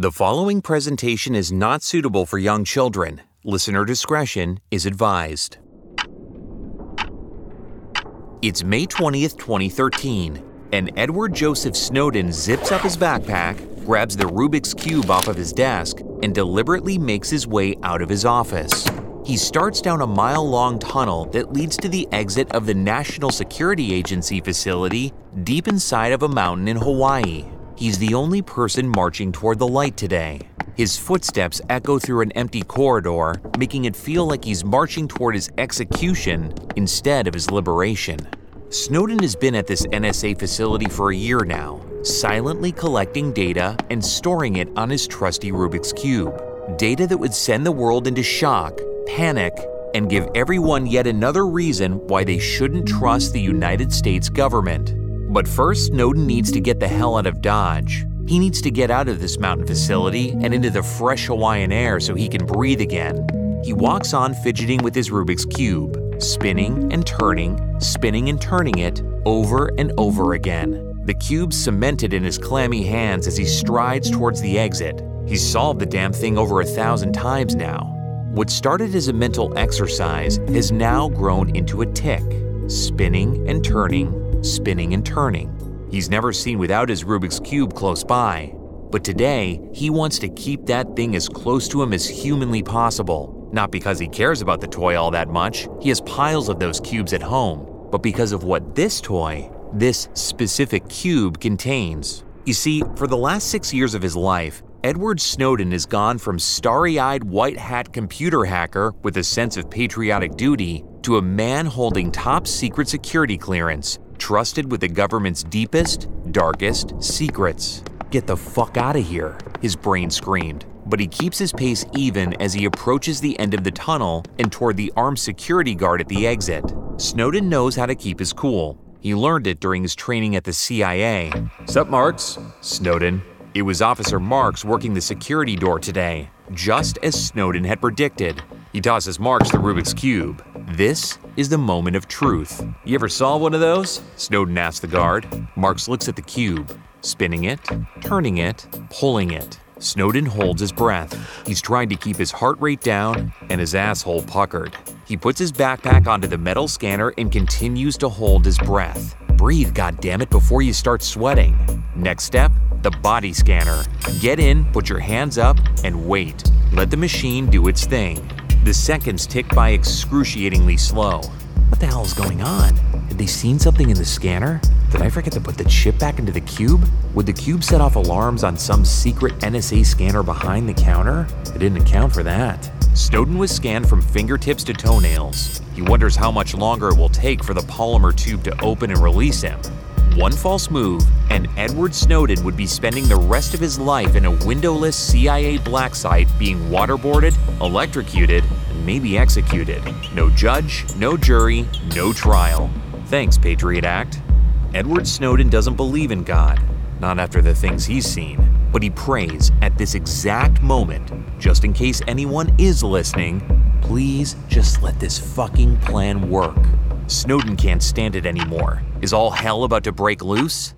The following presentation is not suitable for young children. Listener discretion is advised. It's May 20th, 2013, and Edward Joseph Snowden zips up his backpack, grabs the Rubik's Cube off of his desk, and deliberately makes his way out of his office. He starts down a mile long tunnel that leads to the exit of the National Security Agency facility deep inside of a mountain in Hawaii. He's the only person marching toward the light today. His footsteps echo through an empty corridor, making it feel like he's marching toward his execution instead of his liberation. Snowden has been at this NSA facility for a year now, silently collecting data and storing it on his trusty Rubik's Cube. Data that would send the world into shock, panic, and give everyone yet another reason why they shouldn't trust the United States government. But first, Snowden needs to get the hell out of Dodge. He needs to get out of this mountain facility and into the fresh Hawaiian air so he can breathe again. He walks on fidgeting with his Rubik's Cube, spinning and turning, spinning and turning it over and over again. The cube cemented in his clammy hands as he strides towards the exit. He's solved the damn thing over a thousand times now. What started as a mental exercise has now grown into a tick, spinning and turning, spinning and turning. He's never seen without his Rubik's Cube close by. But today, he wants to keep that thing as close to him as humanly possible. Not because he cares about the toy all that much, he has piles of those cubes at home, but because of what this toy, this specific cube, contains. You see, for the last six years of his life, Edward Snowden has gone from starry eyed white hat computer hacker with a sense of patriotic duty to a man holding top secret security clearance, trusted with the government's deepest, darkest secrets. Get the fuck out of here, his brain screamed. But he keeps his pace even as he approaches the end of the tunnel and toward the armed security guard at the exit. Snowden knows how to keep his cool. He learned it during his training at the CIA. Sup, Marks? Snowden. It was Officer Marks working the security door today, just as Snowden had predicted. He tosses Marks the Rubik's Cube. This is the moment of truth. You ever saw one of those? Snowden asks the guard. Marks looks at the cube, spinning it, turning it, pulling it. Snowden holds his breath. He's trying to keep his heart rate down and his asshole puckered. He puts his backpack onto the metal scanner and continues to hold his breath. Breathe, goddammit, before you start sweating. Next step, the body scanner. Get in, put your hands up, and wait. Let the machine do its thing. The seconds tick by excruciatingly slow. What the hell is going on? Had they seen something in the scanner? Did I forget to put the chip back into the cube? Would the cube set off alarms on some secret NSA scanner behind the counter? I didn't account for that. Snowden was scanned from fingertips to toenails. He wonders how much longer it will take for the polymer tube to open and release him. One false move, and Edward Snowden would be spending the rest of his life in a windowless CIA black site being waterboarded, electrocuted, and maybe executed. No judge, no jury, no trial. Thanks, Patriot Act. Edward Snowden doesn't believe in God, not after the things he's seen, but he prays at this exact moment, just in case anyone is listening, please just let this fucking plan work. Snowden can't stand it anymore. Is all hell about to break loose?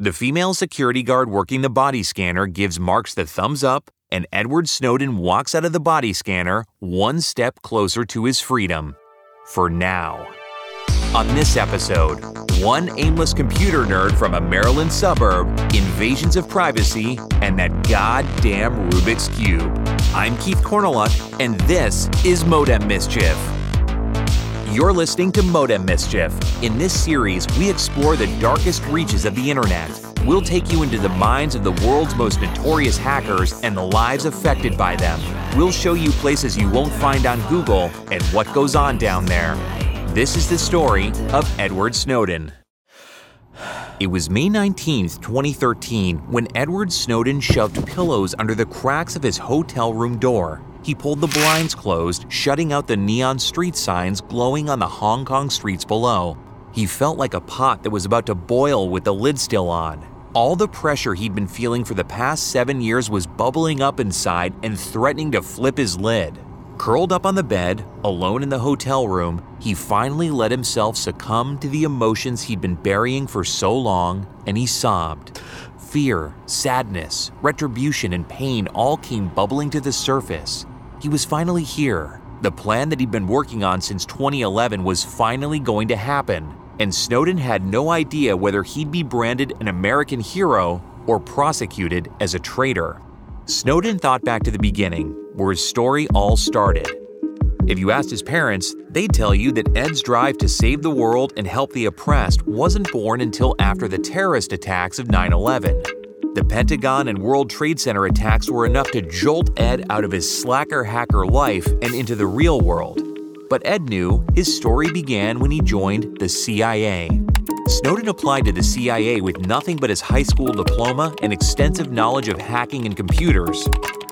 The female security guard working the body scanner gives Marks the thumbs up, and Edward Snowden walks out of the body scanner one step closer to his freedom. For now. On this episode, one aimless computer nerd from a Maryland suburb, invasions of privacy, and that goddamn Rubik's Cube. I'm Keith Korneluk, and this is Modem Mischief. You're listening to Modem Mischief. In this series, we explore the darkest reaches of the internet. We'll take you into the minds of the world's most notorious hackers and the lives affected by them. We'll show you places you won't find on Google and what goes on down there. This is the story of Edward Snowden. It was May 19, 2013, when Edward Snowden shoved pillows under the cracks of his hotel room door. He pulled the blinds closed, shutting out the neon street signs glowing on the Hong Kong streets below. He felt like a pot that was about to boil with the lid still on. All the pressure he'd been feeling for the past seven years was bubbling up inside and threatening to flip his lid. Curled up on the bed, alone in the hotel room, he finally let himself succumb to the emotions he'd been burying for so long, and he sobbed. Fear, sadness, retribution, and pain all came bubbling to the surface. He was finally here. The plan that he'd been working on since 2011 was finally going to happen, and Snowden had no idea whether he'd be branded an American hero or prosecuted as a traitor. Snowden thought back to the beginning, where his story all started. If you asked his parents, they'd tell you that Ed's drive to save the world and help the oppressed wasn't born until after the terrorist attacks of 9 11. The Pentagon and World Trade Center attacks were enough to jolt Ed out of his slacker hacker life and into the real world. But Ed knew his story began when he joined the CIA. Snowden applied to the CIA with nothing but his high school diploma and extensive knowledge of hacking and computers.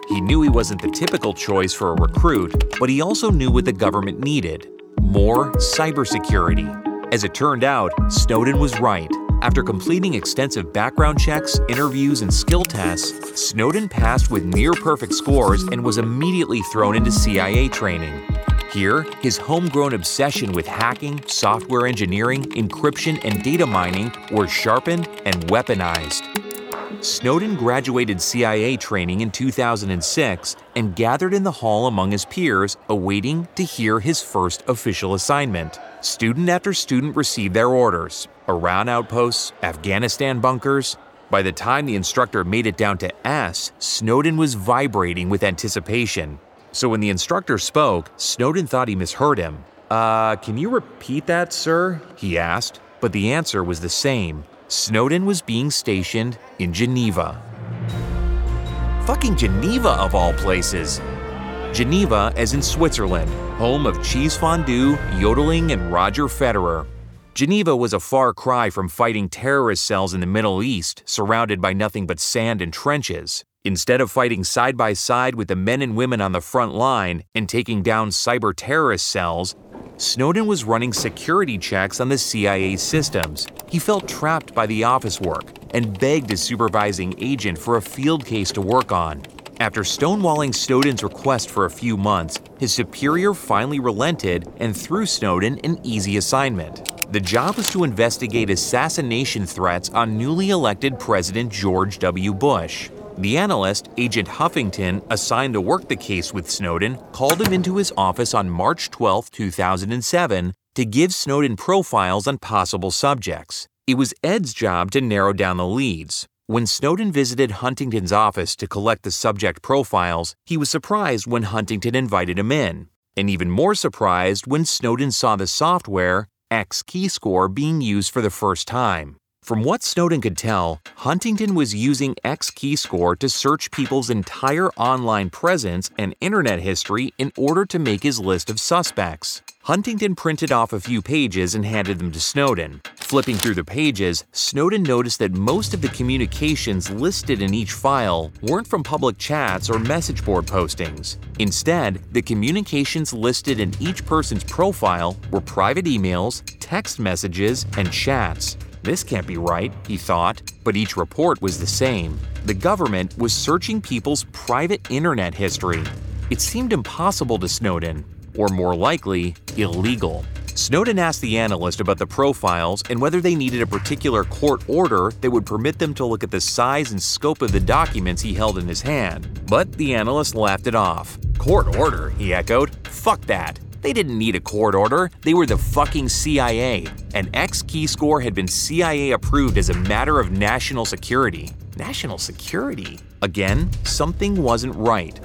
He knew he wasn't the typical choice for a recruit, but he also knew what the government needed more cybersecurity. As it turned out, Snowden was right. After completing extensive background checks, interviews, and skill tests, Snowden passed with near perfect scores and was immediately thrown into CIA training. Here, his homegrown obsession with hacking, software engineering, encryption, and data mining were sharpened and weaponized. Snowden graduated CIA training in 2006 and gathered in the hall among his peers, awaiting to hear his first official assignment. Student after student received their orders Iran outposts, Afghanistan bunkers. By the time the instructor made it down to S, Snowden was vibrating with anticipation. So when the instructor spoke, Snowden thought he misheard him. Uh, can you repeat that, sir? He asked, but the answer was the same Snowden was being stationed in Geneva. Fucking Geneva, of all places. Geneva, as in Switzerland, home of cheese fondue, yodeling, and Roger Federer. Geneva was a far cry from fighting terrorist cells in the Middle East, surrounded by nothing but sand and trenches. Instead of fighting side by side with the men and women on the front line and taking down cyber terrorist cells, Snowden was running security checks on the CIA systems. He felt trapped by the office work and begged his supervising agent for a field case to work on. After stonewalling Snowden's request for a few months, his superior finally relented and threw Snowden an easy assignment. The job was to investigate assassination threats on newly elected President George W. Bush. The analyst, Agent Huffington, assigned to work the case with Snowden, called him into his office on March 12, 2007, to give Snowden profiles on possible subjects. It was Ed's job to narrow down the leads. When Snowden visited Huntington's office to collect the subject profiles, he was surprised when Huntington invited him in, and even more surprised when Snowden saw the software X Keyscore being used for the first time. From what Snowden could tell, Huntington was using X Keyscore to search people's entire online presence and internet history in order to make his list of suspects. Huntington printed off a few pages and handed them to Snowden. Flipping through the pages, Snowden noticed that most of the communications listed in each file weren't from public chats or message board postings. Instead, the communications listed in each person's profile were private emails, text messages, and chats. This can't be right, he thought, but each report was the same. The government was searching people's private internet history. It seemed impossible to Snowden, or more likely, illegal. Snowden asked the analyst about the profiles and whether they needed a particular court order that would permit them to look at the size and scope of the documents he held in his hand. But the analyst laughed it off. Court order, he echoed. Fuck that. They didn't need a court order, they were the fucking CIA. And X Keyscore had been CIA approved as a matter of national security. National security? Again, something wasn't right.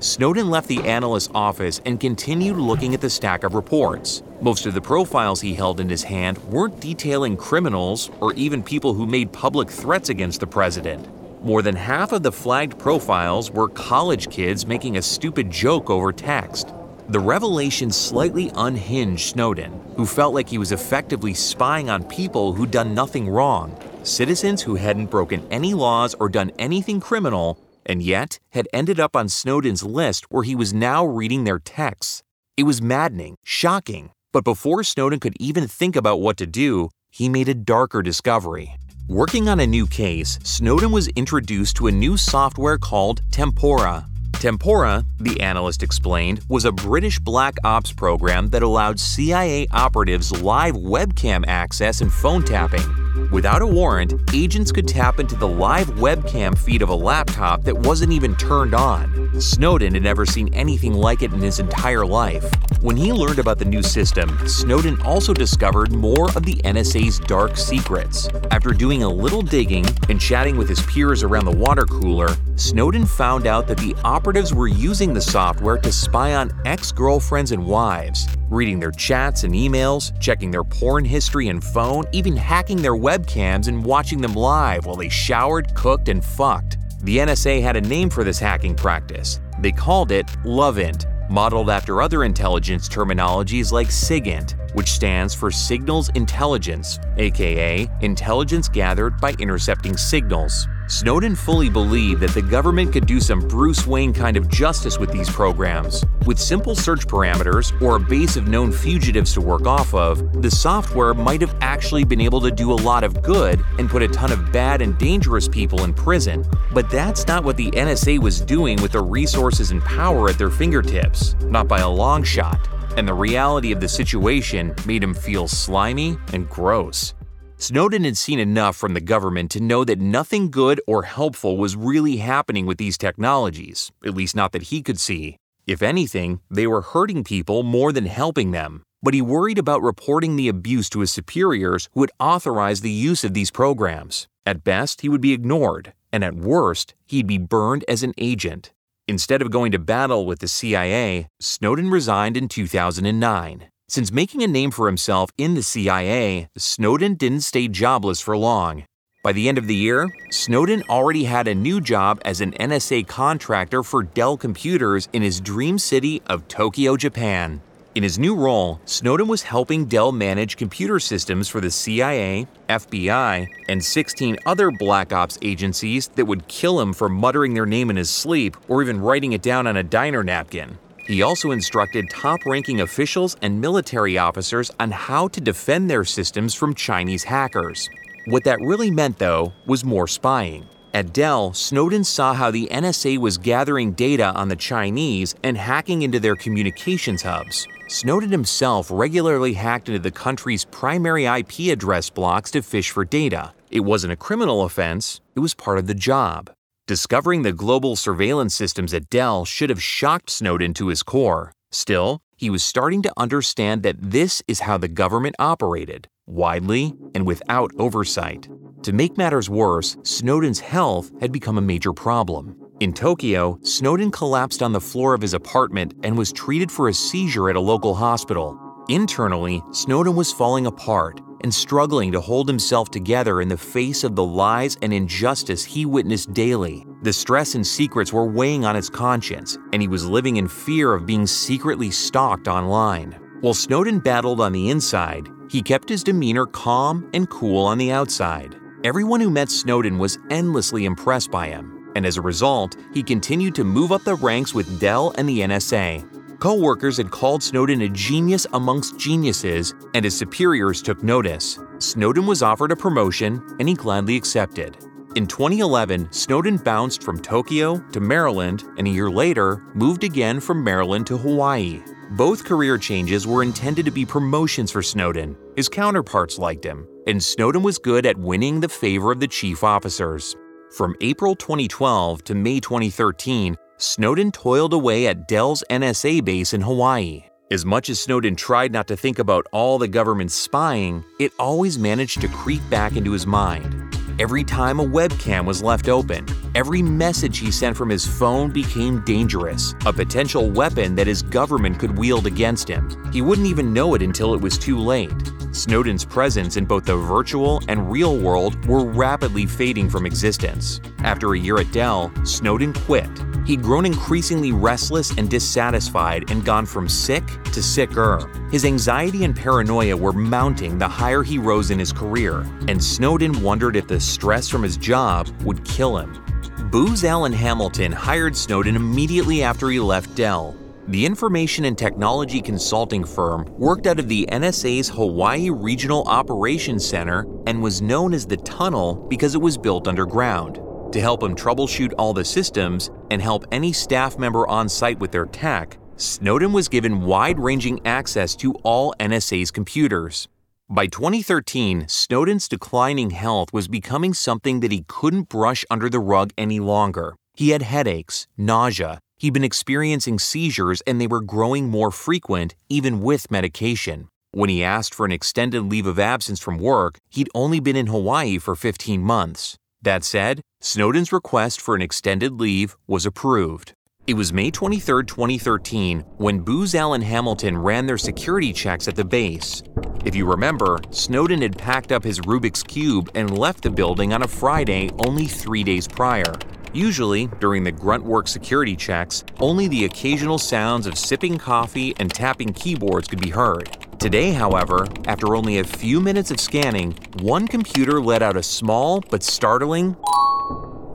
Snowden left the analyst's office and continued looking at the stack of reports. Most of the profiles he held in his hand weren't detailing criminals or even people who made public threats against the president. More than half of the flagged profiles were college kids making a stupid joke over text. The revelation slightly unhinged Snowden, who felt like he was effectively spying on people who'd done nothing wrong, citizens who hadn't broken any laws or done anything criminal, and yet had ended up on Snowden's list where he was now reading their texts. It was maddening, shocking, but before Snowden could even think about what to do, he made a darker discovery. Working on a new case, Snowden was introduced to a new software called Tempora. Tempora, the analyst explained, was a British black ops program that allowed CIA operatives live webcam access and phone tapping. Without a warrant, agents could tap into the live webcam feed of a laptop that wasn't even turned on. Snowden had never seen anything like it in his entire life. When he learned about the new system, Snowden also discovered more of the NSA's dark secrets. After doing a little digging and chatting with his peers around the water cooler, Snowden found out that the operatives were using the software to spy on ex girlfriends and wives, reading their chats and emails, checking their porn history and phone, even hacking their webcams and watching them live while they showered, cooked, and fucked. The NSA had a name for this hacking practice. They called it LoveInt, modeled after other intelligence terminologies like SIGINT, which stands for Signals Intelligence, aka intelligence gathered by intercepting signals. Snowden fully believed that the government could do some Bruce Wayne kind of justice with these programs. With simple search parameters or a base of known fugitives to work off of, the software might have actually been able to do a lot of good and put a ton of bad and dangerous people in prison. But that's not what the NSA was doing with the resources and power at their fingertips, not by a long shot. And the reality of the situation made him feel slimy and gross. Snowden had seen enough from the government to know that nothing good or helpful was really happening with these technologies, at least not that he could see. If anything, they were hurting people more than helping them. But he worried about reporting the abuse to his superiors who had authorized the use of these programs. At best, he would be ignored, and at worst, he'd be burned as an agent. Instead of going to battle with the CIA, Snowden resigned in 2009. Since making a name for himself in the CIA, Snowden didn't stay jobless for long. By the end of the year, Snowden already had a new job as an NSA contractor for Dell Computers in his dream city of Tokyo, Japan. In his new role, Snowden was helping Dell manage computer systems for the CIA, FBI, and 16 other Black Ops agencies that would kill him for muttering their name in his sleep or even writing it down on a diner napkin. He also instructed top ranking officials and military officers on how to defend their systems from Chinese hackers. What that really meant, though, was more spying. At Dell, Snowden saw how the NSA was gathering data on the Chinese and hacking into their communications hubs. Snowden himself regularly hacked into the country's primary IP address blocks to fish for data. It wasn't a criminal offense, it was part of the job. Discovering the global surveillance systems at Dell should have shocked Snowden to his core. Still, he was starting to understand that this is how the government operated widely and without oversight. To make matters worse, Snowden's health had become a major problem. In Tokyo, Snowden collapsed on the floor of his apartment and was treated for a seizure at a local hospital. Internally, Snowden was falling apart and struggling to hold himself together in the face of the lies and injustice he witnessed daily. The stress and secrets were weighing on his conscience, and he was living in fear of being secretly stalked online. While Snowden battled on the inside, he kept his demeanor calm and cool on the outside. Everyone who met Snowden was endlessly impressed by him, and as a result, he continued to move up the ranks with Dell and the NSA. Co workers had called Snowden a genius amongst geniuses, and his superiors took notice. Snowden was offered a promotion, and he gladly accepted. In 2011, Snowden bounced from Tokyo to Maryland, and a year later, moved again from Maryland to Hawaii. Both career changes were intended to be promotions for Snowden. His counterparts liked him, and Snowden was good at winning the favor of the chief officers. From April 2012 to May 2013, Snowden toiled away at Dell's NSA base in Hawaii. As much as Snowden tried not to think about all the government's spying, it always managed to creep back into his mind. Every time a webcam was left open, every message he sent from his phone became dangerous, a potential weapon that his government could wield against him. He wouldn't even know it until it was too late. Snowden's presence in both the virtual and real world were rapidly fading from existence. After a year at Dell, Snowden quit. He'd grown increasingly restless and dissatisfied and gone from sick to sicker. His anxiety and paranoia were mounting the higher he rose in his career, and Snowden wondered if the stress from his job would kill him. Booz Allen Hamilton hired Snowden immediately after he left Dell. The information and technology consulting firm worked out of the NSA's Hawaii Regional Operations Center and was known as the Tunnel because it was built underground to help him troubleshoot all the systems and help any staff member on site with their tech, Snowden was given wide ranging access to all NSA's computers. By 2013, Snowden's declining health was becoming something that he couldn't brush under the rug any longer. He had headaches, nausea, he'd been experiencing seizures, and they were growing more frequent, even with medication. When he asked for an extended leave of absence from work, he'd only been in Hawaii for 15 months. That said, Snowden's request for an extended leave was approved. It was May 23, 2013, when Booz Allen Hamilton ran their security checks at the base. If you remember, Snowden had packed up his Rubik's Cube and left the building on a Friday only three days prior. Usually, during the grunt work security checks, only the occasional sounds of sipping coffee and tapping keyboards could be heard. Today, however, after only a few minutes of scanning, one computer let out a small but startling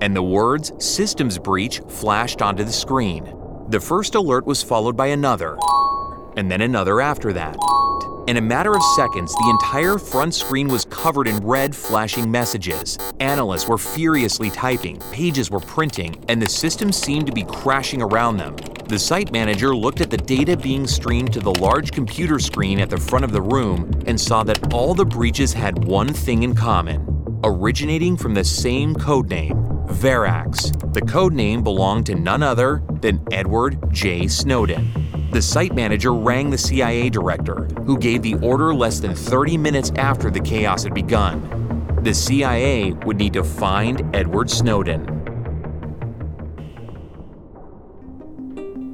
and the words systems breach flashed onto the screen. The first alert was followed by another, and then another after that. In a matter of seconds, the entire front screen was covered in red flashing messages. Analysts were furiously typing, pages were printing, and the system seemed to be crashing around them. The site manager looked at the data being streamed to the large computer screen at the front of the room and saw that all the breaches had one thing in common originating from the same codename, Verax. The code name belonged to none other than Edward J. Snowden. The site manager rang the CIA director, who gave the order less than 30 minutes after the chaos had begun. The CIA would need to find Edward Snowden.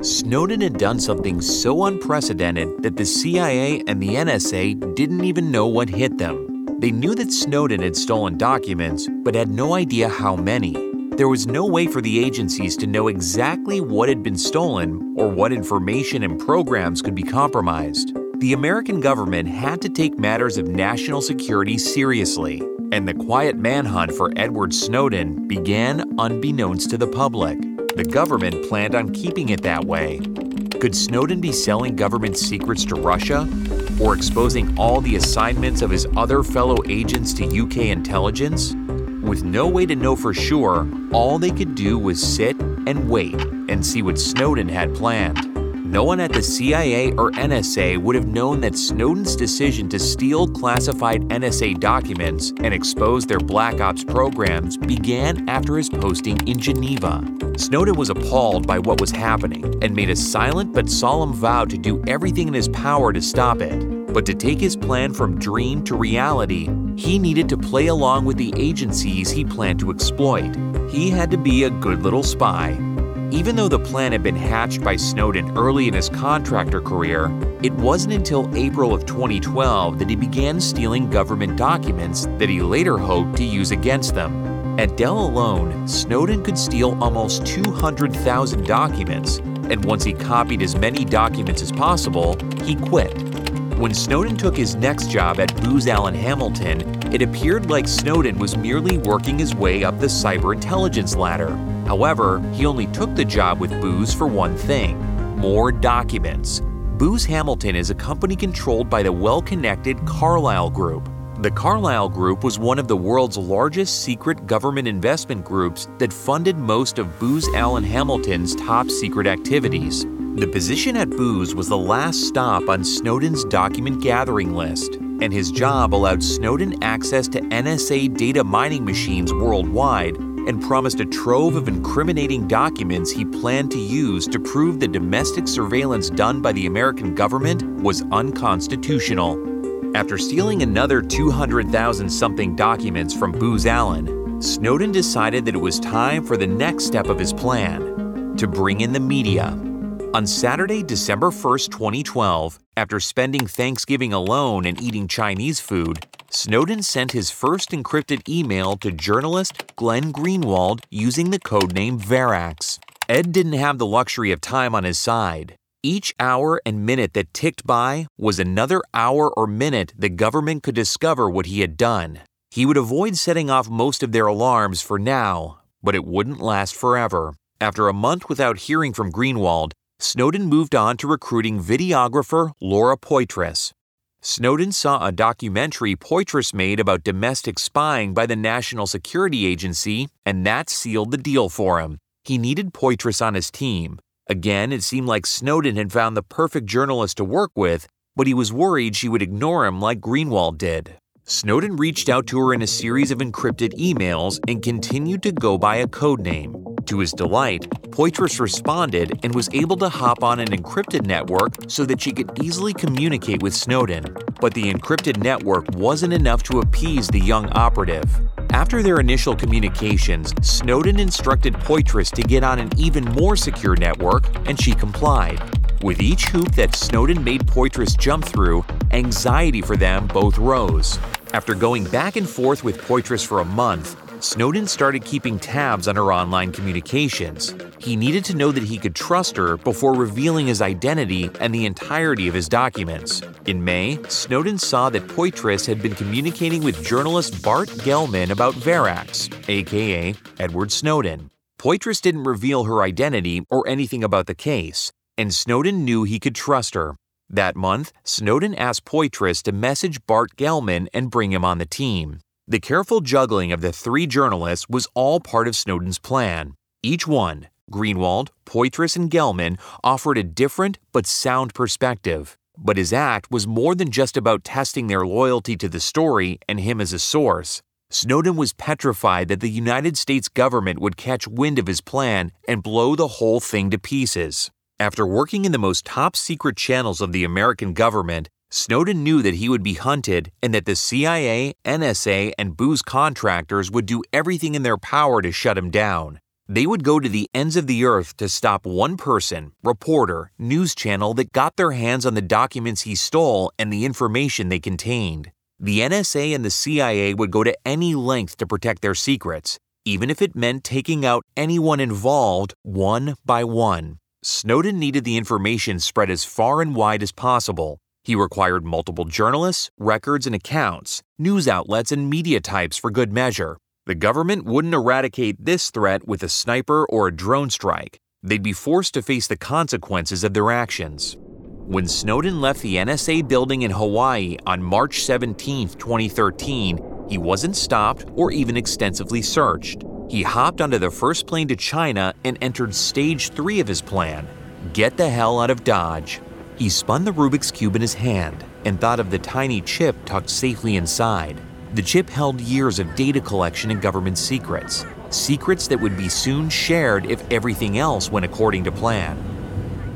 Snowden had done something so unprecedented that the CIA and the NSA didn't even know what hit them. They knew that Snowden had stolen documents, but had no idea how many. There was no way for the agencies to know exactly what had been stolen or what information and programs could be compromised. The American government had to take matters of national security seriously, and the quiet manhunt for Edward Snowden began unbeknownst to the public. The government planned on keeping it that way. Could Snowden be selling government secrets to Russia? Or exposing all the assignments of his other fellow agents to UK intelligence? With no way to know for sure, all they could do was sit and wait and see what Snowden had planned. No one at the CIA or NSA would have known that Snowden's decision to steal classified NSA documents and expose their Black Ops programs began after his posting in Geneva. Snowden was appalled by what was happening and made a silent but solemn vow to do everything in his power to stop it. But to take his plan from dream to reality, he needed to play along with the agencies he planned to exploit. He had to be a good little spy. Even though the plan had been hatched by Snowden early in his contractor career, it wasn't until April of 2012 that he began stealing government documents that he later hoped to use against them. At Dell alone, Snowden could steal almost 200,000 documents, and once he copied as many documents as possible, he quit. When Snowden took his next job at Booz Allen Hamilton, it appeared like Snowden was merely working his way up the cyber intelligence ladder. However, he only took the job with Booz for one thing more documents. Booz Hamilton is a company controlled by the well connected Carlyle Group. The Carlyle Group was one of the world's largest secret government investment groups that funded most of Booz Allen Hamilton's top secret activities. The position at Booz was the last stop on Snowden's document gathering list, and his job allowed Snowden access to NSA data mining machines worldwide and promised a trove of incriminating documents he planned to use to prove the domestic surveillance done by the American government was unconstitutional. After stealing another 200,000 something documents from Booz Allen, Snowden decided that it was time for the next step of his plan to bring in the media. On Saturday, December 1st, 2012, after spending Thanksgiving alone and eating Chinese food, Snowden sent his first encrypted email to journalist Glenn Greenwald using the codename Verax. Ed didn't have the luxury of time on his side. Each hour and minute that ticked by was another hour or minute the government could discover what he had done. He would avoid setting off most of their alarms for now, but it wouldn't last forever. After a month without hearing from Greenwald, Snowden moved on to recruiting videographer Laura Poitras. Snowden saw a documentary Poitras made about domestic spying by the National Security Agency, and that sealed the deal for him. He needed Poitras on his team. Again, it seemed like Snowden had found the perfect journalist to work with, but he was worried she would ignore him like Greenwald did. Snowden reached out to her in a series of encrypted emails and continued to go by a code name. To his delight, Poitras responded and was able to hop on an encrypted network so that she could easily communicate with Snowden. But the encrypted network wasn't enough to appease the young operative. After their initial communications, Snowden instructed Poitras to get on an even more secure network, and she complied. With each hoop that Snowden made Poitras jump through, anxiety for them both rose. After going back and forth with Poitras for a month, Snowden started keeping tabs on her online communications. He needed to know that he could trust her before revealing his identity and the entirety of his documents. In May, Snowden saw that Poitras had been communicating with journalist Bart Gellman about Verax, aka Edward Snowden. Poitras didn't reveal her identity or anything about the case, and Snowden knew he could trust her. That month, Snowden asked Poitras to message Bart Gellman and bring him on the team. The careful juggling of the three journalists was all part of Snowden's plan. Each one, Greenwald, Poitras, and Gellman, offered a different but sound perspective. But his act was more than just about testing their loyalty to the story and him as a source. Snowden was petrified that the United States government would catch wind of his plan and blow the whole thing to pieces. After working in the most top secret channels of the American government, Snowden knew that he would be hunted and that the CIA, NSA, and Booz contractors would do everything in their power to shut him down. They would go to the ends of the earth to stop one person, reporter, news channel that got their hands on the documents he stole and the information they contained. The NSA and the CIA would go to any length to protect their secrets, even if it meant taking out anyone involved one by one. Snowden needed the information spread as far and wide as possible, he required multiple journalists, records, and accounts, news outlets, and media types for good measure. The government wouldn't eradicate this threat with a sniper or a drone strike. They'd be forced to face the consequences of their actions. When Snowden left the NSA building in Hawaii on March 17, 2013, he wasn't stopped or even extensively searched. He hopped onto the first plane to China and entered stage three of his plan get the hell out of Dodge. He spun the Rubik's Cube in his hand and thought of the tiny chip tucked safely inside. The chip held years of data collection and government secrets, secrets that would be soon shared if everything else went according to plan.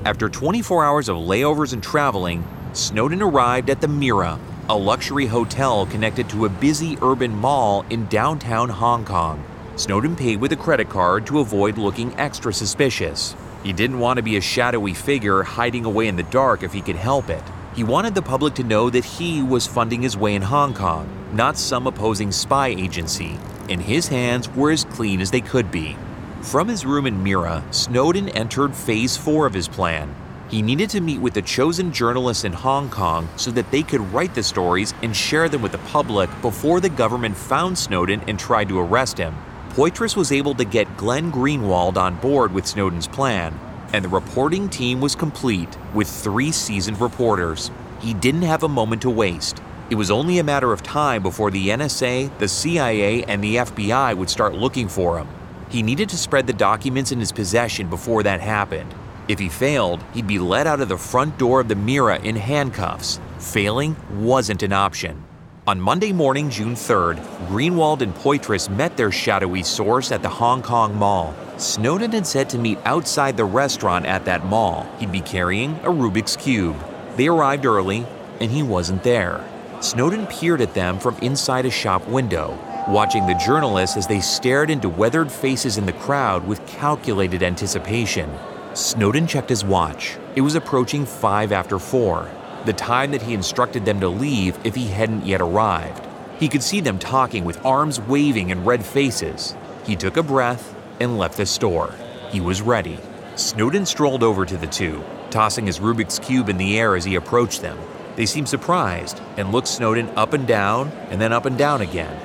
After 24 hours of layovers and traveling, Snowden arrived at the Mira, a luxury hotel connected to a busy urban mall in downtown Hong Kong. Snowden paid with a credit card to avoid looking extra suspicious. He didn't want to be a shadowy figure hiding away in the dark if he could help it. He wanted the public to know that he was funding his way in Hong Kong, not some opposing spy agency, and his hands were as clean as they could be. From his room in Mira, Snowden entered phase four of his plan. He needed to meet with the chosen journalists in Hong Kong so that they could write the stories and share them with the public before the government found Snowden and tried to arrest him. Poitras was able to get Glenn Greenwald on board with Snowden's plan, and the reporting team was complete with three seasoned reporters. He didn't have a moment to waste. It was only a matter of time before the NSA, the CIA, and the FBI would start looking for him. He needed to spread the documents in his possession before that happened. If he failed, he'd be let out of the front door of the Mira in handcuffs. Failing wasn't an option. On Monday morning, June 3rd, Greenwald and Poitras met their shadowy source at the Hong Kong Mall. Snowden had said to meet outside the restaurant at that mall. He'd be carrying a Rubik's Cube. They arrived early, and he wasn't there. Snowden peered at them from inside a shop window, watching the journalists as they stared into weathered faces in the crowd with calculated anticipation. Snowden checked his watch. It was approaching five after four the time that he instructed them to leave if he hadn't yet arrived. He could see them talking with arms waving and red faces. He took a breath and left the store. He was ready. Snowden strolled over to the two, tossing his Rubik's Cube in the air as he approached them. They seemed surprised and looked Snowden up and down and then up and down again.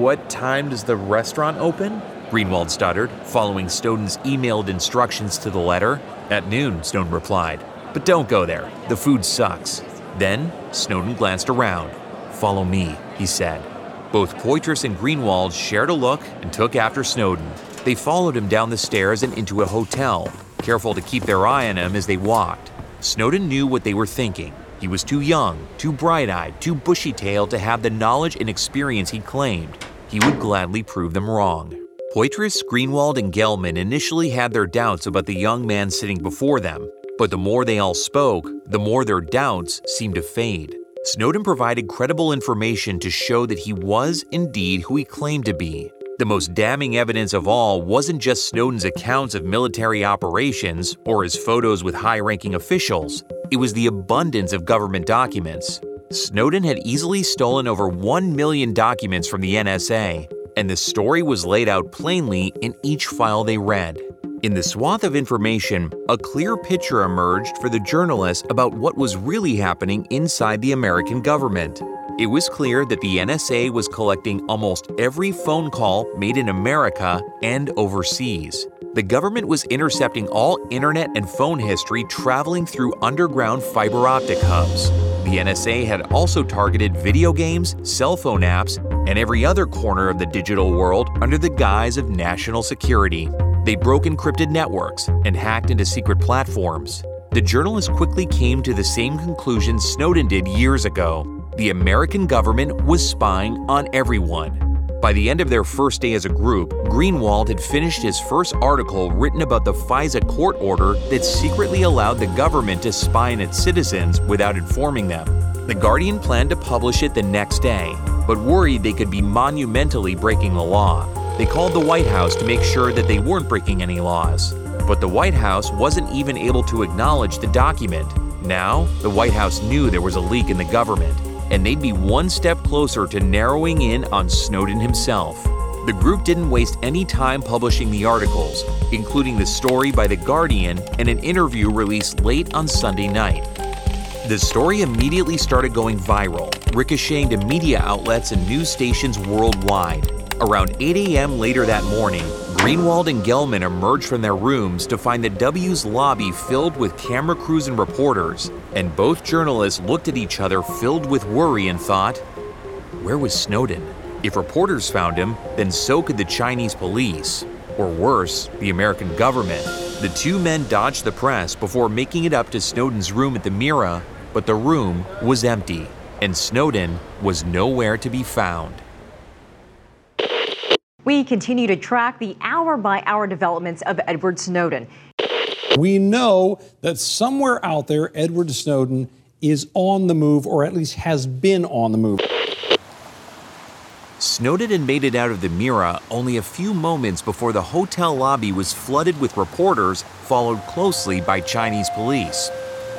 What time does the restaurant open? Greenwald stuttered, following Snowden's emailed instructions to the letter. At noon, Snowden replied. But don't go there. The food sucks. Then Snowden glanced around. Follow me, he said. Both Poitras and Greenwald shared a look and took after Snowden. They followed him down the stairs and into a hotel, careful to keep their eye on him as they walked. Snowden knew what they were thinking. He was too young, too bright eyed, too bushy tailed to have the knowledge and experience he claimed. He would gladly prove them wrong. Poitras, Greenwald, and Gellman initially had their doubts about the young man sitting before them, but the more they all spoke, the more their doubts seemed to fade. Snowden provided credible information to show that he was indeed who he claimed to be. The most damning evidence of all wasn't just Snowden's accounts of military operations or his photos with high ranking officials, it was the abundance of government documents. Snowden had easily stolen over 1 million documents from the NSA, and the story was laid out plainly in each file they read. In the swath of information, a clear picture emerged for the journalists about what was really happening inside the American government. It was clear that the NSA was collecting almost every phone call made in America and overseas. The government was intercepting all internet and phone history traveling through underground fiber optic hubs. The NSA had also targeted video games, cell phone apps, and every other corner of the digital world under the guise of national security. They broke encrypted networks and hacked into secret platforms. The journalists quickly came to the same conclusion Snowden did years ago the American government was spying on everyone. By the end of their first day as a group, Greenwald had finished his first article written about the FISA court order that secretly allowed the government to spy on its citizens without informing them. The Guardian planned to publish it the next day, but worried they could be monumentally breaking the law. They called the White House to make sure that they weren't breaking any laws. But the White House wasn't even able to acknowledge the document. Now, the White House knew there was a leak in the government, and they'd be one step closer to narrowing in on Snowden himself. The group didn't waste any time publishing the articles, including the story by The Guardian and an interview released late on Sunday night. The story immediately started going viral, ricocheting to media outlets and news stations worldwide. Around 8 a.m. later that morning, Greenwald and Gellman emerged from their rooms to find the W's lobby filled with camera crews and reporters, and both journalists looked at each other filled with worry and thought, where was Snowden? If reporters found him, then so could the Chinese police. Or worse, the American government. The two men dodged the press before making it up to Snowden's room at the Mira, but the room was empty, and Snowden was nowhere to be found. We continue to track the hour by hour developments of Edward Snowden. We know that somewhere out there, Edward Snowden is on the move, or at least has been on the move. Snowden had made it out of the Mira only a few moments before the hotel lobby was flooded with reporters, followed closely by Chinese police.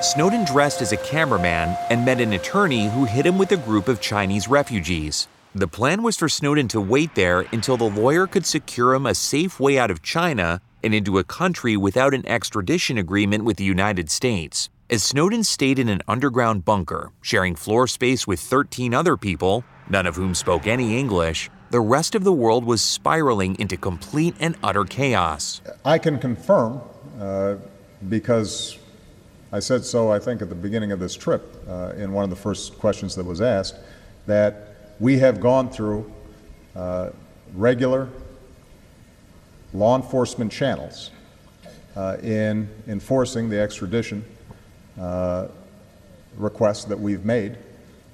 Snowden dressed as a cameraman and met an attorney who hit him with a group of Chinese refugees. The plan was for Snowden to wait there until the lawyer could secure him a safe way out of China and into a country without an extradition agreement with the United States. As Snowden stayed in an underground bunker, sharing floor space with 13 other people, none of whom spoke any English, the rest of the world was spiraling into complete and utter chaos. I can confirm, uh, because I said so, I think, at the beginning of this trip, uh, in one of the first questions that was asked, that we have gone through uh, regular law enforcement channels uh, in enforcing the extradition uh, requests that we've made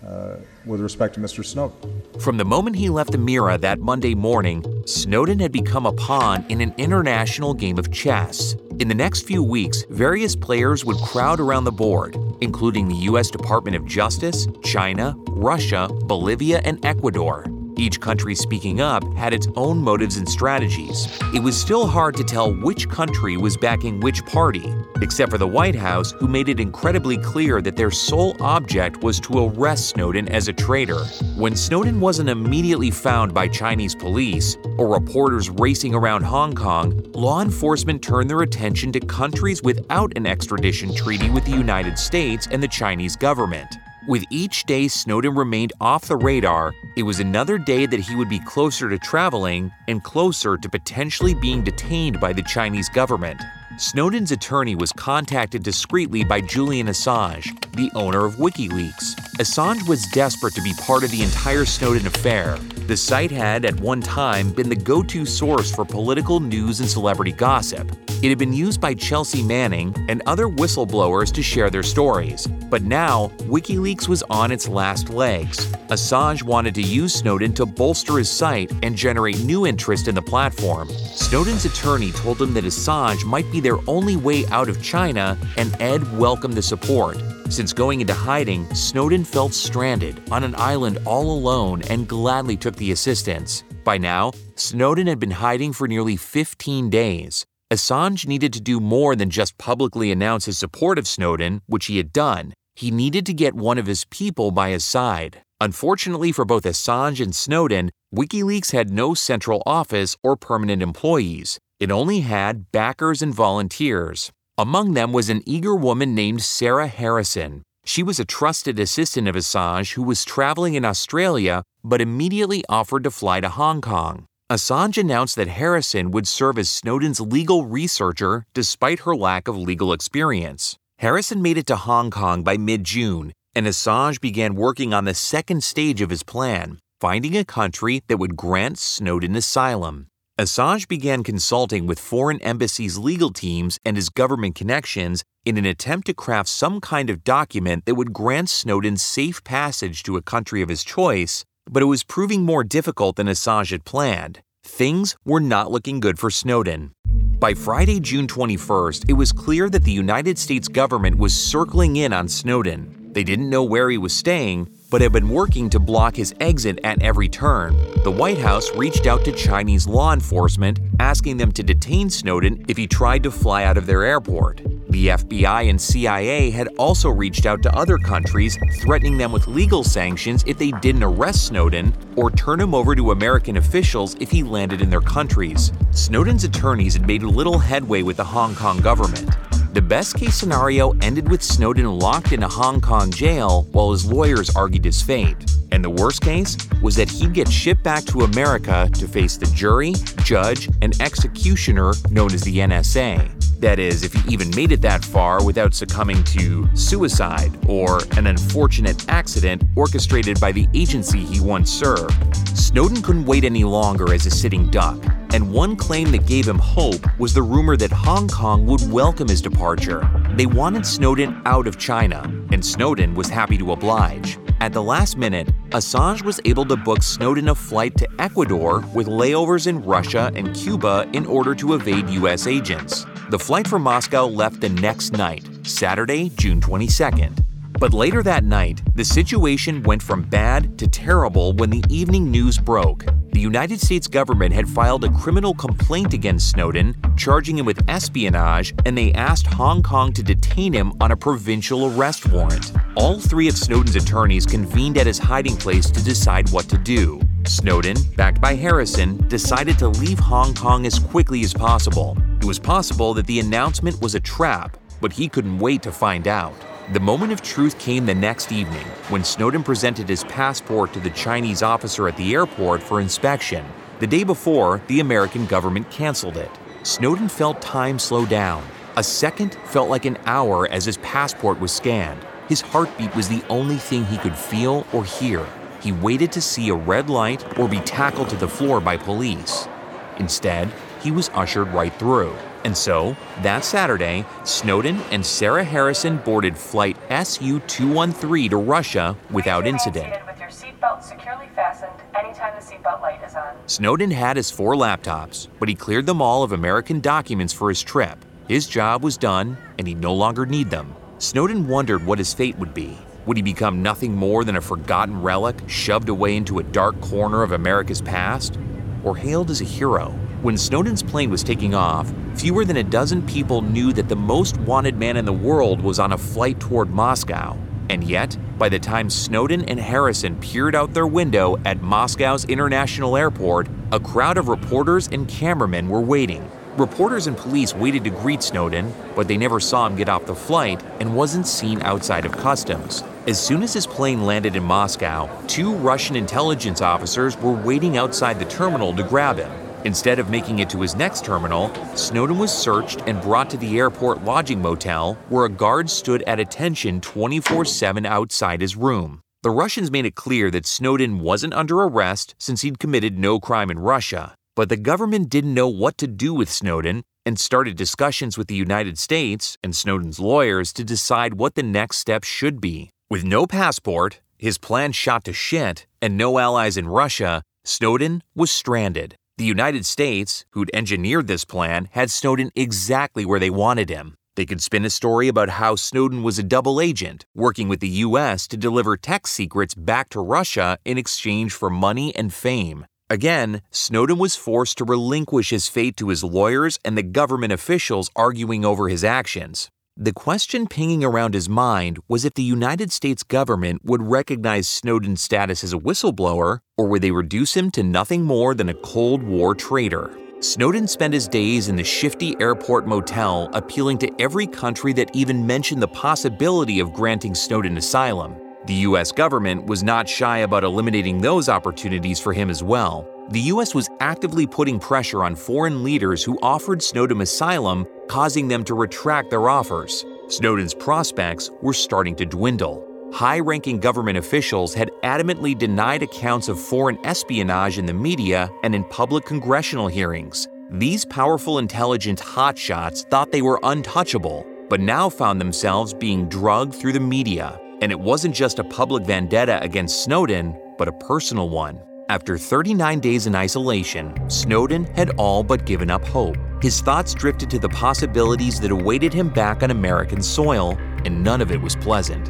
uh, with respect to Mr. Snowden. From the moment he left the Mira that Monday morning, Snowden had become a pawn in an international game of chess. In the next few weeks, various players would crowd around the board, including the U.S. Department of Justice, China, Russia, Bolivia, and Ecuador. Each country speaking up had its own motives and strategies. It was still hard to tell which country was backing which party, except for the White House, who made it incredibly clear that their sole object was to arrest Snowden as a traitor. When Snowden wasn't immediately found by Chinese police or reporters racing around Hong Kong, law enforcement turned their attention to countries without an extradition treaty with the United States and the Chinese government. With each day Snowden remained off the radar, it was another day that he would be closer to traveling and closer to potentially being detained by the Chinese government. Snowden's attorney was contacted discreetly by Julian Assange, the owner of WikiLeaks. Assange was desperate to be part of the entire Snowden affair. The site had, at one time, been the go to source for political news and celebrity gossip. It had been used by Chelsea Manning and other whistleblowers to share their stories. But now, WikiLeaks was on its last legs. Assange wanted to use Snowden to bolster his site and generate new interest in the platform. Snowden's attorney told him that Assange might be their only way out of China, and Ed welcomed the support. Since going into hiding, Snowden felt stranded on an island all alone and gladly took the assistance. By now, Snowden had been hiding for nearly 15 days. Assange needed to do more than just publicly announce his support of Snowden, which he had done. He needed to get one of his people by his side. Unfortunately for both Assange and Snowden, WikiLeaks had no central office or permanent employees. It only had backers and volunteers. Among them was an eager woman named Sarah Harrison. She was a trusted assistant of Assange who was traveling in Australia but immediately offered to fly to Hong Kong. Assange announced that Harrison would serve as Snowden's legal researcher despite her lack of legal experience. Harrison made it to Hong Kong by mid June, and Assange began working on the second stage of his plan finding a country that would grant Snowden asylum. Assange began consulting with foreign embassies' legal teams and his government connections in an attempt to craft some kind of document that would grant Snowden safe passage to a country of his choice, but it was proving more difficult than Assange had planned. Things were not looking good for Snowden. By Friday, June 21st, it was clear that the United States government was circling in on Snowden. They didn't know where he was staying, but had been working to block his exit at every turn. The White House reached out to Chinese law enforcement, asking them to detain Snowden if he tried to fly out of their airport. The FBI and CIA had also reached out to other countries, threatening them with legal sanctions if they didn't arrest Snowden or turn him over to American officials if he landed in their countries. Snowden's attorneys had made little headway with the Hong Kong government. The best case scenario ended with Snowden locked in a Hong Kong jail while his lawyers argued his fate. And the worst case was that he'd get shipped back to America to face the jury, judge, and executioner known as the NSA. That is, if he even made it that far without succumbing to suicide or an unfortunate accident orchestrated by the agency he once served. Snowden couldn't wait any longer as a sitting duck, and one claim that gave him hope was the rumor that Hong Kong would welcome his departure. They wanted Snowden out of China, and Snowden was happy to oblige. At the last minute, Assange was able to book Snowden a flight to Ecuador with layovers in Russia and Cuba in order to evade U.S. agents. The flight from Moscow left the next night, Saturday, June 22nd. But later that night, the situation went from bad to terrible when the evening news broke. The United States government had filed a criminal complaint against Snowden, charging him with espionage, and they asked Hong Kong to detain him on a provincial arrest warrant. All three of Snowden's attorneys convened at his hiding place to decide what to do. Snowden, backed by Harrison, decided to leave Hong Kong as quickly as possible. It was possible that the announcement was a trap, but he couldn't wait to find out. The moment of truth came the next evening when Snowden presented his passport to the Chinese officer at the airport for inspection. The day before, the American government canceled it. Snowden felt time slow down. A second felt like an hour as his passport was scanned. His heartbeat was the only thing he could feel or hear. He waited to see a red light or be tackled to the floor by police. Instead, he was ushered right through. And so, that Saturday, Snowden and Sarah Harrison boarded flight SU 213 to Russia without incident. With your seatbelt securely fastened anytime the seatbelt light is on. Snowden had his four laptops, but he cleared them all of American documents for his trip. His job was done, and he no longer need them. Snowden wondered what his fate would be. Would he become nothing more than a forgotten relic shoved away into a dark corner of America's past? Or hailed as a hero? When Snowden's plane was taking off, fewer than a dozen people knew that the most wanted man in the world was on a flight toward Moscow. And yet, by the time Snowden and Harrison peered out their window at Moscow's International Airport, a crowd of reporters and cameramen were waiting. Reporters and police waited to greet Snowden, but they never saw him get off the flight and wasn't seen outside of customs. As soon as his plane landed in Moscow, two Russian intelligence officers were waiting outside the terminal to grab him. Instead of making it to his next terminal, Snowden was searched and brought to the airport lodging motel where a guard stood at attention 24 7 outside his room. The Russians made it clear that Snowden wasn't under arrest since he'd committed no crime in Russia, but the government didn't know what to do with Snowden and started discussions with the United States and Snowden's lawyers to decide what the next step should be. With no passport, his plan shot to shit, and no allies in Russia, Snowden was stranded. The United States, who'd engineered this plan, had Snowden exactly where they wanted him. They could spin a story about how Snowden was a double agent, working with the US to deliver tech secrets back to Russia in exchange for money and fame. Again, Snowden was forced to relinquish his fate to his lawyers and the government officials arguing over his actions. The question pinging around his mind was if the United States government would recognize Snowden's status as a whistleblower, or would they reduce him to nothing more than a Cold War traitor. Snowden spent his days in the shifty airport motel appealing to every country that even mentioned the possibility of granting Snowden asylum. The US government was not shy about eliminating those opportunities for him as well. The US was actively putting pressure on foreign leaders who offered Snowden asylum, causing them to retract their offers. Snowden's prospects were starting to dwindle. High ranking government officials had adamantly denied accounts of foreign espionage in the media and in public congressional hearings. These powerful intelligence hotshots thought they were untouchable, but now found themselves being drugged through the media. And it wasn't just a public vendetta against Snowden, but a personal one. After 39 days in isolation, Snowden had all but given up hope. His thoughts drifted to the possibilities that awaited him back on American soil, and none of it was pleasant.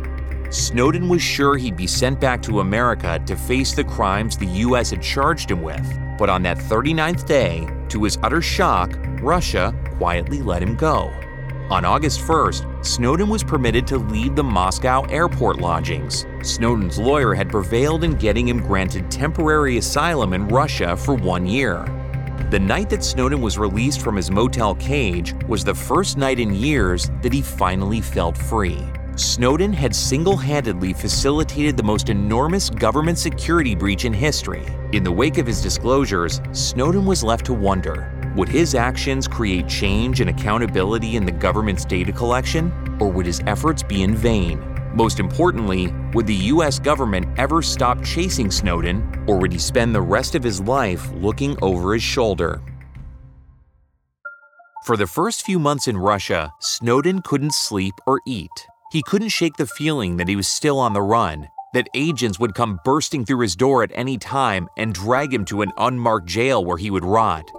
Snowden was sure he'd be sent back to America to face the crimes the US had charged him with. But on that 39th day, to his utter shock, Russia quietly let him go. On August 1st, Snowden was permitted to leave the Moscow airport lodgings. Snowden's lawyer had prevailed in getting him granted temporary asylum in Russia for one year. The night that Snowden was released from his motel cage was the first night in years that he finally felt free. Snowden had single handedly facilitated the most enormous government security breach in history. In the wake of his disclosures, Snowden was left to wonder would his actions create change and accountability in the government's data collection, or would his efforts be in vain? Most importantly, would the US government ever stop chasing Snowden, or would he spend the rest of his life looking over his shoulder? For the first few months in Russia, Snowden couldn't sleep or eat. He couldn't shake the feeling that he was still on the run, that agents would come bursting through his door at any time and drag him to an unmarked jail where he would rot.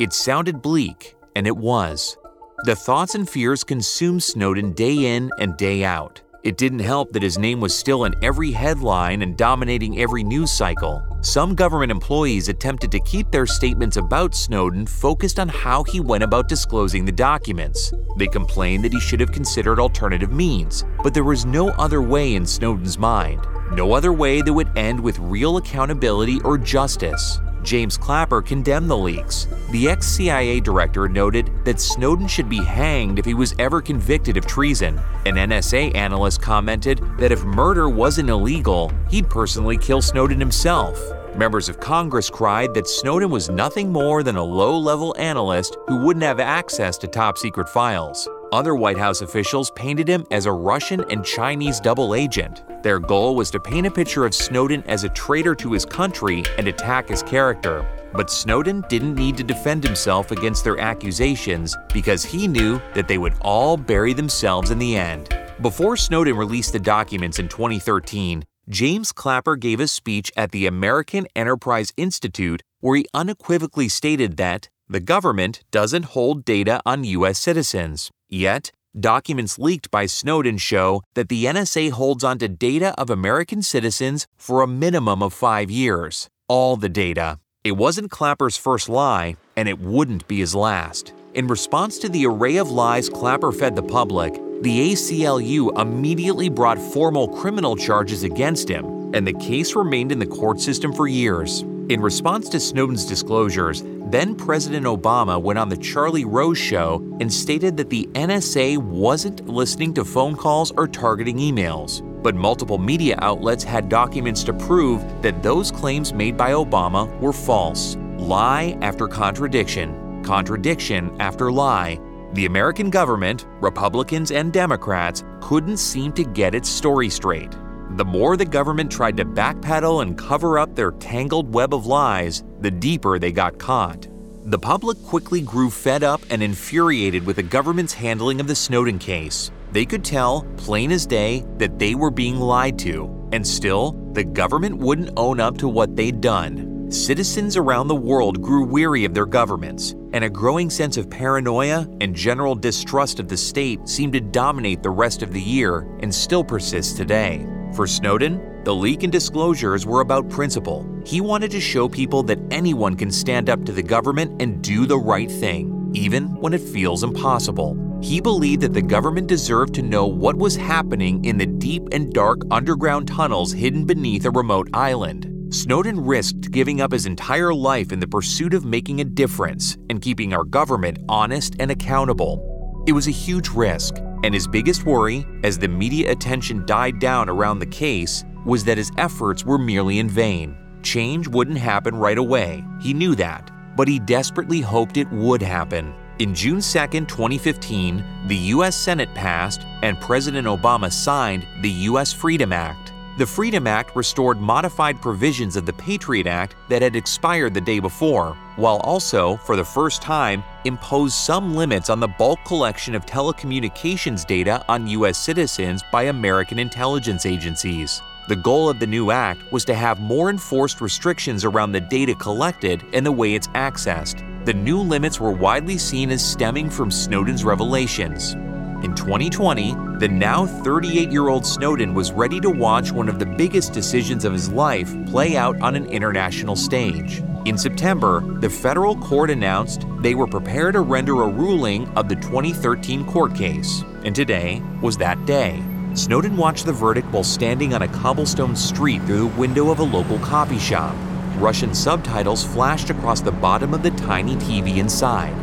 It sounded bleak, and it was. The thoughts and fears consumed Snowden day in and day out. It didn't help that his name was still in every headline and dominating every news cycle. Some government employees attempted to keep their statements about Snowden focused on how he went about disclosing the documents. They complained that he should have considered alternative means, but there was no other way in Snowden's mind. No other way that would end with real accountability or justice. James Clapper condemned the leaks. The ex CIA director noted that Snowden should be hanged if he was ever convicted of treason. An NSA analyst commented that if murder wasn't illegal, he'd personally kill Snowden himself. Members of Congress cried that Snowden was nothing more than a low level analyst who wouldn't have access to top secret files. Other White House officials painted him as a Russian and Chinese double agent. Their goal was to paint a picture of Snowden as a traitor to his country and attack his character. But Snowden didn't need to defend himself against their accusations because he knew that they would all bury themselves in the end. Before Snowden released the documents in 2013, James Clapper gave a speech at the American Enterprise Institute where he unequivocally stated that the government doesn't hold data on U.S. citizens. Yet, documents leaked by Snowden show that the NSA holds onto data of American citizens for a minimum of five years. All the data. It wasn't Clapper's first lie, and it wouldn't be his last. In response to the array of lies Clapper fed the public, the ACLU immediately brought formal criminal charges against him, and the case remained in the court system for years. In response to Snowden's disclosures, then President Obama went on The Charlie Rose Show and stated that the NSA wasn't listening to phone calls or targeting emails. But multiple media outlets had documents to prove that those claims made by Obama were false. Lie after contradiction, contradiction after lie. The American government, Republicans and Democrats, couldn't seem to get its story straight. The more the government tried to backpedal and cover up their tangled web of lies, the deeper they got caught. The public quickly grew fed up and infuriated with the government's handling of the Snowden case. They could tell, plain as day, that they were being lied to, and still, the government wouldn't own up to what they'd done. Citizens around the world grew weary of their governments, and a growing sense of paranoia and general distrust of the state seemed to dominate the rest of the year and still persists today. For Snowden, the leak and disclosures were about principle. He wanted to show people that anyone can stand up to the government and do the right thing, even when it feels impossible. He believed that the government deserved to know what was happening in the deep and dark underground tunnels hidden beneath a remote island. Snowden risked giving up his entire life in the pursuit of making a difference and keeping our government honest and accountable. It was a huge risk, and his biggest worry, as the media attention died down around the case, was that his efforts were merely in vain. Change wouldn't happen right away, he knew that, but he desperately hoped it would happen. In June 2, 2015, the U.S. Senate passed and President Obama signed the U.S. Freedom Act. The Freedom Act restored modified provisions of the Patriot Act that had expired the day before, while also, for the first time, imposed some limits on the bulk collection of telecommunications data on U.S. citizens by American intelligence agencies. The goal of the new act was to have more enforced restrictions around the data collected and the way it's accessed. The new limits were widely seen as stemming from Snowden's revelations. In 2020, the now 38 year old Snowden was ready to watch one of the biggest decisions of his life play out on an international stage. In September, the federal court announced they were prepared to render a ruling of the 2013 court case, and today was that day. Snowden watched the verdict while standing on a cobblestone street through the window of a local coffee shop. Russian subtitles flashed across the bottom of the tiny TV inside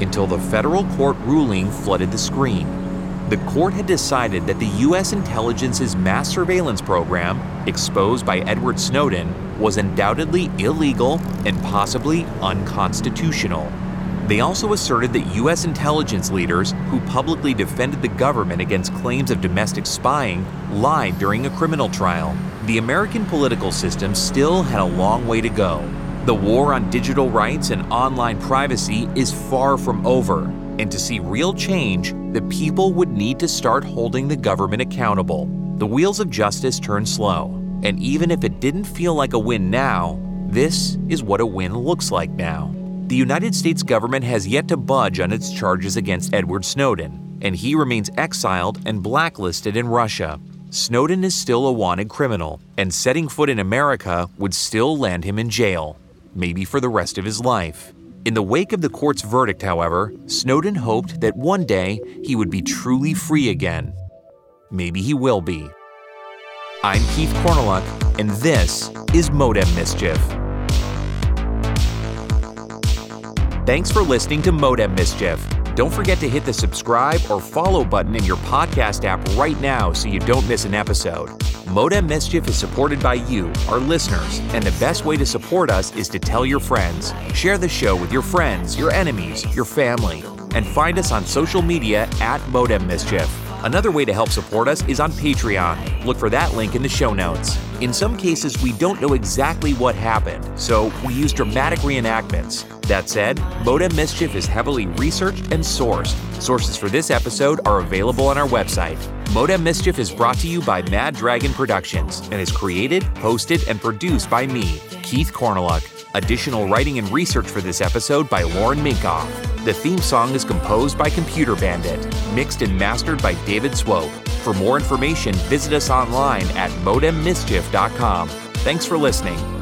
until the federal court ruling flooded the screen. The court had decided that the U.S. intelligence's mass surveillance program, exposed by Edward Snowden, was undoubtedly illegal and possibly unconstitutional. They also asserted that U.S. intelligence leaders who publicly defended the government against claims of domestic spying lied during a criminal trial. The American political system still had a long way to go, the war on digital rights and online privacy is far from over, and to see real change, the people would need to start holding the government accountable. The wheels of justice turn slow, and even if it didn't feel like a win now, this is what a win looks like now. The United States government has yet to budge on its charges against Edward Snowden, and he remains exiled and blacklisted in Russia. Snowden is still a wanted criminal, and setting foot in America would still land him in jail maybe for the rest of his life. In the wake of the court's verdict, however, Snowden hoped that one day he would be truly free again. Maybe he will be. I'm Keith Korneluk, and this is Modem Mischief. Thanks for listening to Modem Mischief. Don't forget to hit the subscribe or follow button in your podcast app right now so you don't miss an episode. Modem Mischief is supported by you, our listeners, and the best way to support us is to tell your friends. Share the show with your friends, your enemies, your family, and find us on social media at Modem Mischief. Another way to help support us is on Patreon. Look for that link in the show notes. In some cases, we don't know exactly what happened, so we use dramatic reenactments. That said, Modem Mischief is heavily researched and sourced. Sources for this episode are available on our website. Modem Mischief is brought to you by Mad Dragon Productions and is created, hosted, and produced by me, Keith Korneluk. Additional writing and research for this episode by Lauren Minkoff. The theme song is composed by Computer Bandit, mixed and mastered by David Swope. For more information, visit us online at modemmischief.com. Thanks for listening.